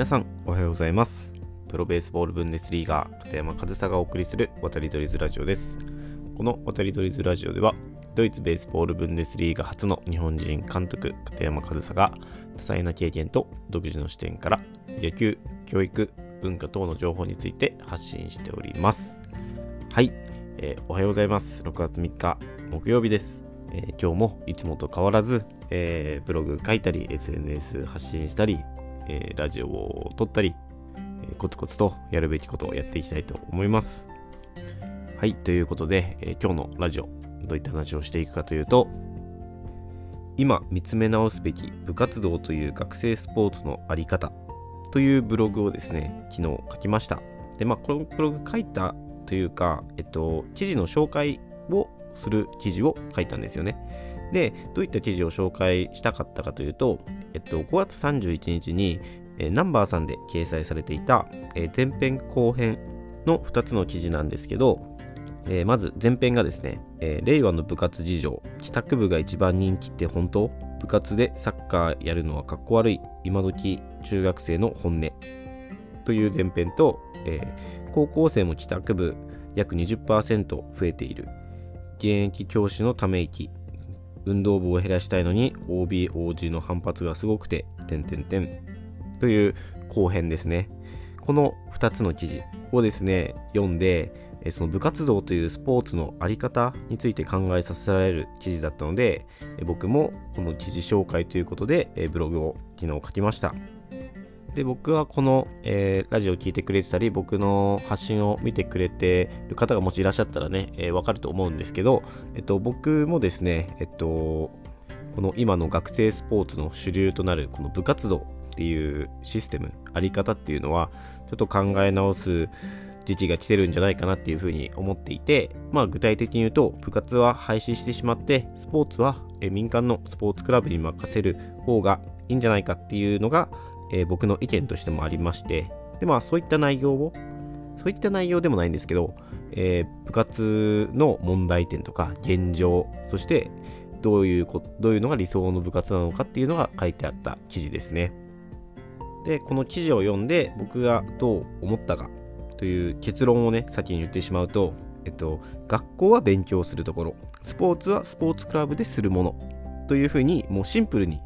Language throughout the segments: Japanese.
皆さんおはようございます。プロベースボールブンデスリーガー片山和沙がお送りする渡り鳥ズラジオです。この渡り鳥ズラジオではドイツベースボールブンデスリーガ初の日本人監督片山和沙が多彩な経験と独自の視点から野球教育文化等の情報について発信しております。はい、えー、おはようございます。6月3日木曜日です。えー、今日もいつもと変わらず、えー、ブログ書いたり、SNS 発信したり、えー、ラジオを撮ったり、えコツコツとやるべきことをやっていきたいと思います。はい、ということで、え今日のラジオ、どういった話をしていくかというと、今見つめ直すべき部活動という学生スポーツのあり方というブログをですね、昨日書きました。で、まあ、このブログ書いたというか、えっと、記事の紹介をする記事を書いたんですよね。で、どういった記事を紹介したかったかというと、えっと、5月31日に、えー、ナンバーさんで掲載されていた、えー、前編後編の2つの記事なんですけど、えー、まず前編がですね、えー、令和の部活事情、帰宅部が一番人気って本当？部活でサッカーやるのはかっこ悪い、今時中学生の本音。という前編と、えー、高校生も帰宅部約20%増えている、現役教師のため息、運動部を減らしたいのに OB、OG の反発がすごくて、点点点という後編ですね。この2つの記事をですね、読んで、その部活動というスポーツのあり方について考えさせられる記事だったので、僕もこの記事紹介ということで、ブログを昨日書きました。で、僕はこの、えー、ラジオを聞いてくれてたり、僕の発信を見てくれてる方がもしいらっしゃったらね、えー、わかると思うんですけど、えっと、僕もですね、えっと、この今の学生スポーツの主流となるこの部活動っていうシステム、あり方っていうのは、ちょっと考え直す時期が来てるんじゃないかなっていうふうに思っていて、まあ具体的に言うと、部活は廃止してしまって、スポーツは民間のスポーツクラブに任せる方がいいんじゃないかっていうのが、えー、僕の意見としてもありまして、で、まあそういった内容を、そういった内容でもないんですけど、えー、部活の問題点とか現状、そしてどういうことどういうのが理想の部活なのかっていうのが書いてあった記事ですね。で、この記事を読んで僕がどう思ったかという結論をね、先に言ってしまうと、えっと、学校は勉強するところ、スポーツはスポーツクラブでするものというふうに、もうシンプルに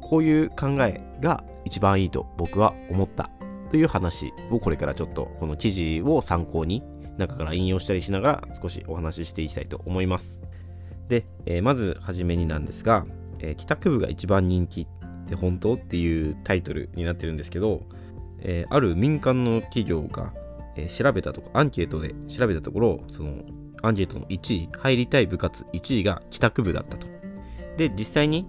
こういう考えが一番いいと僕は思ったという話をこれからちょっとこの記事を参考に中から引用したりしながら少しお話ししていきたいと思います。で、えー、まずはじめになんですが、えー、帰宅部が一番人気って本当っていうタイトルになってるんですけど、えー、ある民間の企業が、え調べたとこアンケートで調べたところそのアンケートの1位入りたい部活1位が帰宅部だったとで実際に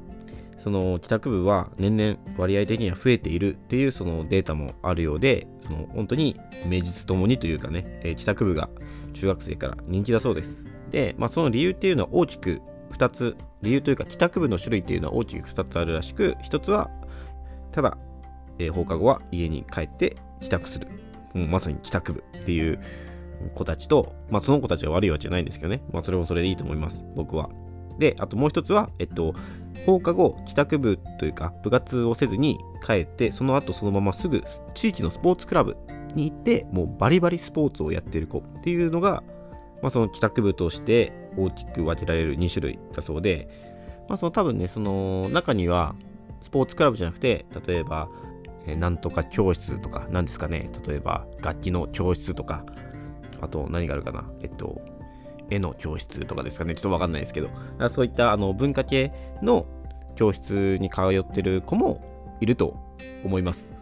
その帰宅部は年々割合的には増えているっていうそのデータもあるようで、その本当に名実ともにというかね、えー、帰宅部が中学生から人気だそうです。で、まあ、その理由っていうのは大きく2つ、理由というか帰宅部の種類っていうのは大きく2つあるらしく、1つは、ただ、えー、放課後は家に帰って帰宅する。うん、まさに帰宅部っていう子たちと、まあその子たちが悪いわけじゃないんですけどね。まあそれもそれでいいと思います。僕は。で、あともう一つは、えっと、放課後、帰宅部というか、部活をせずに帰って、その後そのまますぐ地域のスポーツクラブに行って、もうバリバリスポーツをやってる子っていうのが、まあ、その帰宅部として大きく分けられる2種類だそうで、まあ、その多分ね、その中には、スポーツクラブじゃなくて、例えば、えなんとか教室とか、何ですかね、例えば楽器の教室とか、あと何があるかな、えっと、絵の教室とかですかね、ちょっとわかんないですけど、そういったあの文化系の教室に通ってる子もいると思います。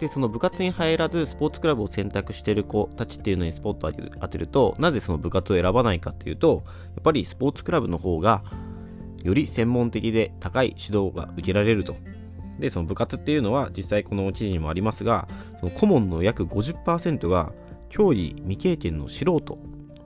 で、その部活に入らずスポーツクラブを選択してる子たちっていうのにスポットを当てると、なぜその部活を選ばないかっていうと、やっぱりスポーツクラブの方がより専門的で高い指導が受けられると。で、その部活っていうのは実際この記事にもありますが、その顧問の約50%が競技未経験の素人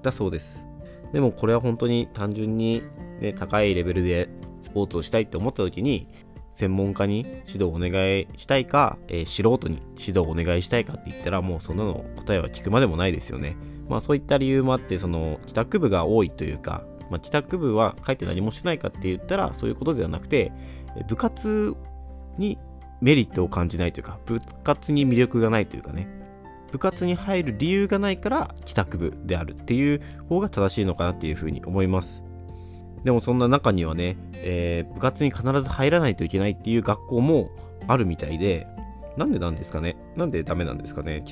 だそうです。でもこれは本当に単純に、ね、高いレベルでスポーツをしたいって思った時に、専門家に指導をお願いしたいか、えー、素人に指導をお願いしたいかって言ったら、もうそんなの答えは聞くまでもないですよね。まあそういった理由もあって、その帰宅部が多いというか、まあ、帰宅部は帰って何もしてないかって言ったらそういうことではなくて、部活にメリットを感じないというか、部活に魅力がないというかね、部活に入る理由がないから帰宅部であるっていう方が正しいのかなっていうふうに思います。でもそんな中にはね、えー、部活に必ず入らないといけないっていう学校もあるみたいで、なんでなんですかね？なんでダメなんですかね？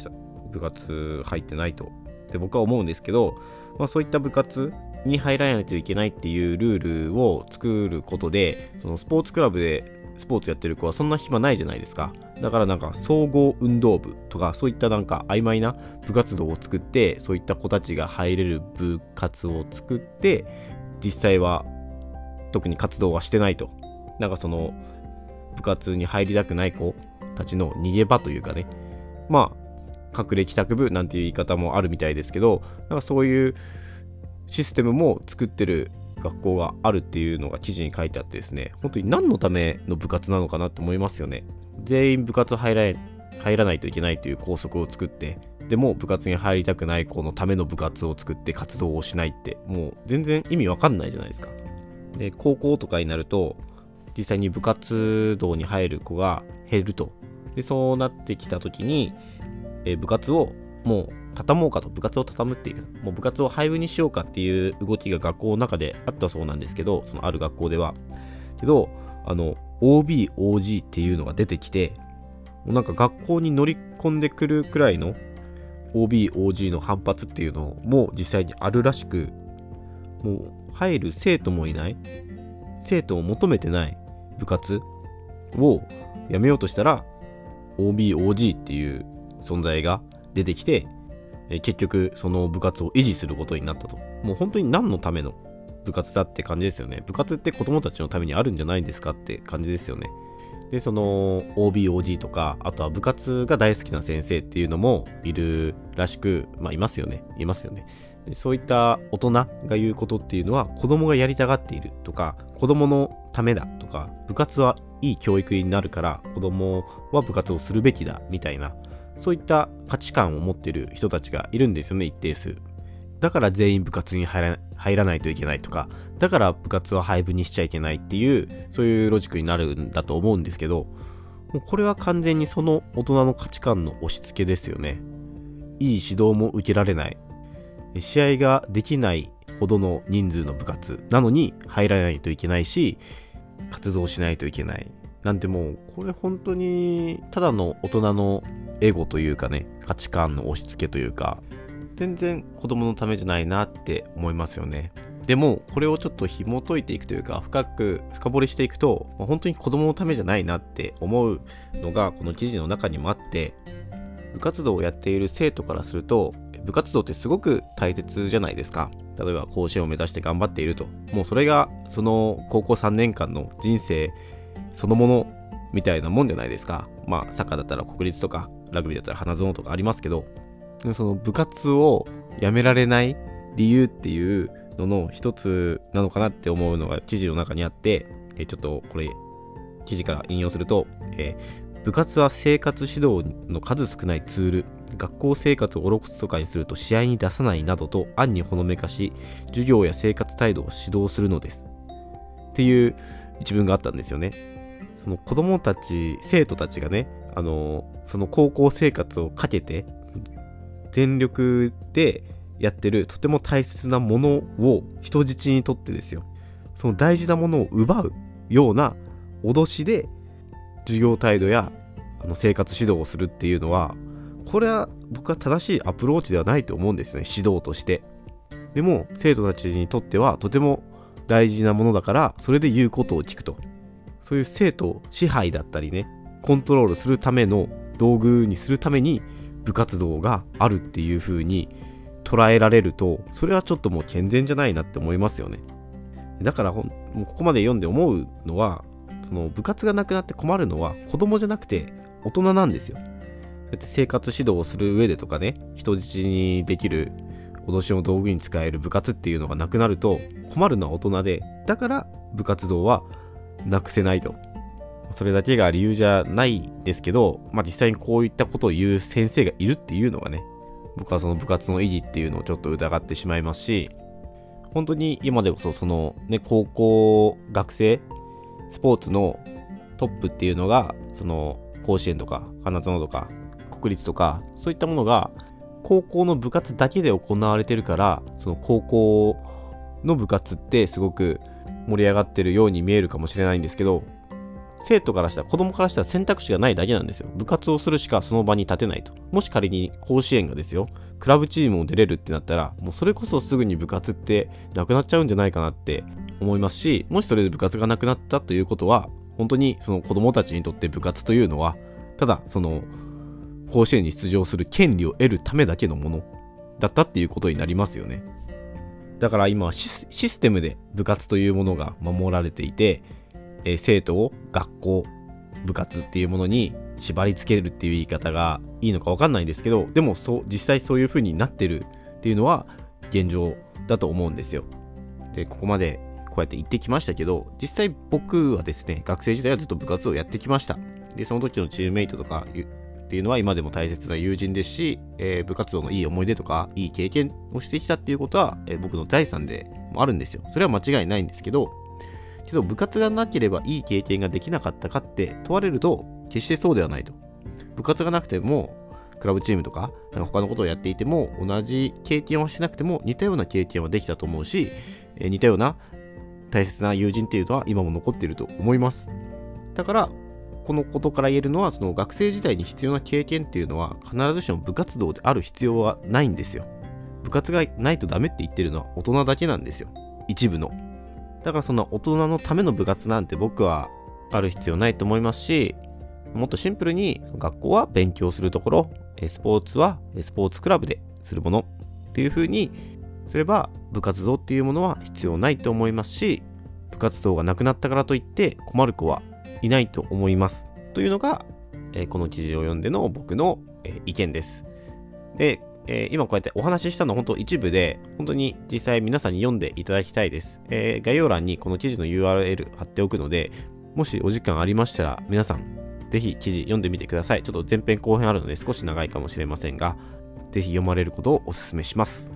部活入ってないと。って僕は思うんですけど、まあ、そういった部活に入らないといけないっていうルールを作ることで、そのスポーツクラブでスポーツやってる子はそんな暇ないじゃないですか。だからなんか総合運動部とかそういったなんか曖昧な部活動を作ってそういった子たちが入れる部活を作って実際は特に活動はしてないと。なんかその部活に入りたくない子たちの逃げ場というかね。まあ隠れ帰宅部なんていう言い方もあるみたいですけど、なんかそういうシステムも作ってる学校があるっていうのが記事に書いてあってですね、本当に何のための部活なのかなって思いますよね。全員部活入ら入らないといけないという校則を作って、でも部活に入りたくない子のための部活を作って活動をしないって、もう全然意味わかんないじゃないですか。で、高校とかになると、実際に部活動に入る子が減ると。で、そうなってきた時に、え部活をもう畳もうかと、部活を畳むっていう、もう部活を廃部にしようかっていう動きが学校の中であったそうなんですけど、そのある学校では。けど、あの、OB、OG っていうのが出てきて、もうなんか学校に乗り込んでくるくらいの OB、OG の反発っていうのも実際にあるらしく、もう入る生徒もいない、生徒を求めてない部活をやめようとしたら、OB、OG っていう存在が出てきて、え結局その部活を維持することになったと。もう本当に何のための部活だって感じですよね。部活って子供たちのためにあるんじゃないんですかって感じですよね。で、その OB、OG とか、あとは部活が大好きな先生っていうのもいるらしく、まあいますよね。いますよね。そういった大人が言うことっていうのは子供がやりたがっているとか、子供のためだとか、部活はいい教育になるから子供は部活をするべきだみたいなそういった価値観を持っている人たちがいるんですよね、一定数。だから全員部活に入ら入らないといけないとか、だから部活は廃部にしちゃいけないっていう、そういうロジックになるんだと思うんですけど、もうこれは完全にその大人の価値観の押し付けですよね。いい指導も受けられない。試合ができないほどの人数の部活なのに入らないといけないし、活動しないといけない。なんてもう、これ本当にただの大人のエゴというかね、価値観の押し付けというか、全然子供のためじゃないなって思いますよね。でも、これをちょっと紐解いていくというか、深く深掘りしていくと、本当に子供のためじゃないなって思うのが、この記事の中にもあって、部活動をやっている生徒からすると、部活動ってすごく大切じゃないですか。例えば甲子園を目指して頑張っていると。もうそれがその高校3年間の人生そのものみたいなもんじゃないですか。まあサッカーだったら国立とかラグビーだったら花園とかありますけど、その部活をやめられない理由っていうのの一つなのかなって思うのが記事の中にあって、えちょっとこれ記事から引用すると、えー、部活は生活指導の数少ないツール学校生活をおろくとかにすると試合に出さないなどと暗にほのめかし授業や生活態度を指導するのです。っていう一文があったんですよね。その子供たち生徒たちがねあのその高校生活をかけて全力でやってるとても大切なものを人質にとってですよ。その大事なものを奪うような脅しで授業態度やあの生活指導をするっていうのはこれは僕は正しいアプローチではないと思うんですね。指導として。でも生徒たちにとってはとても大事なものだからそれで言うことを聞くと。そういう生徒支配だったりねコントロールするための道具にするために部活動があるっていう風に捉えられるとそれはちょっともう健全じゃないなって思いますよね。だからもうここまで読んで思うのはその部活がなくなって困るのは子供じゃなくて大人なんですよ。そうやって生活指導をする上でとかね人質にできる脅しの道具に使える部活っていうのがなくなると困るのは大人でだから部活動はなくせないと。それだけが理由じゃないですけど、まあ、実際にこういったことを言う先生がいるっていうのがね、僕はその部活の意義っていうのをちょっと疑ってしまいますし、本当に今でこそそのね、高校、学生、スポーツのトップっていうのがその甲子園とか花園とか国立とかそういったものが高校の部活だけで行われてるからその高校の部活ってすごく盛り上がってるように見えるかもしれないんですけど生徒からしたら子供からしたら選択肢がないだけなんですよ。部活をするしかその場に立てないと。もし仮に甲子園がですよ。クラブチームを出れるってなったらもうそれこそすぐに部活ってなくなっちゃうんじゃないかなって思いますしもしそれで部活がなくなったということは本当にその子供たちにとって部活というのはただその甲子園に出場する権利を得るためだけのものだったっていうことになりますよね。だから今システムで部活というものが守られていて、え、生徒を学校部活っていうものに縛り付けるっていう言い方がいいのか分かんないんですけどでもそう実際そういう風になってるっていうのは現状だと思うんですよ。でここまでこうやって言ってきましたけど実際僕はですね学生時代はずっと部活をやってきました。でその時のチームメイトとかっていうのは今でも大切な友人ですし、えー、部活動のいい思い出とかいい経験をしてきたっていうことは、えー、僕の財産でもあるんですよ。それは間違いないんですけどけど部活がなければいい経験ができなかったかって問われると決してそうではないと。部活がなくてもクラブチームとかなんか他のことをやっていても同じ経験はしなくても似たような経験はできたと思うし、え、似たような大切な友人っていうのは今も残っていると思います。だからこのことから言えるのはその学生時代に必要な経験っていうのは必ずしも部活動である必要はないんですよ。部活がないとダメって言ってるのは大人だけなんですよ。一部の。だからそんな大人のための部活なんて僕はある必要ないと思いますしもっとシンプルに学校は勉強するところスポーツはスポーツクラブでするものっていう風にすれば部活動っていうものは必要ないと思いますし部活動がなくなったからといって困る子はいないと思います。というのが、この記事を読んでの僕の、意見です。で、えー、今こうやってお話ししたの本当一部で、本当に実際皆さんに読んでいただきたいです。え概要欄にこの記事の URL 貼っておくので、もしお時間ありましたら皆さんぜひ記事読んでみてください。ちょっと前編後編あるので少し長いかもしれませんが、ぜひ読まれることをお勧めします。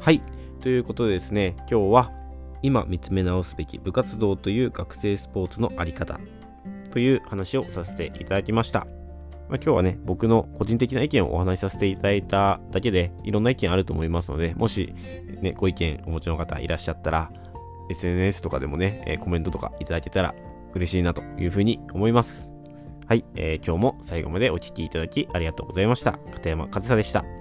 はい。ということでですね、今日は今見つめ直すべき部活動という学生スポーツのあり方という話をさせていただきました。まあ、今日はね、僕の個人的な意見をお話しさせていただいただけで、いろんな意見あると思いますので、もし、ね、ご意見お持ちの方いらっしゃったら、SNS とかでもね、え、コメントとかいただけたら嬉しいなというふうに思います。はい、えー、今日も最後までお聴きいただきありがとうございました。片山和沙でした。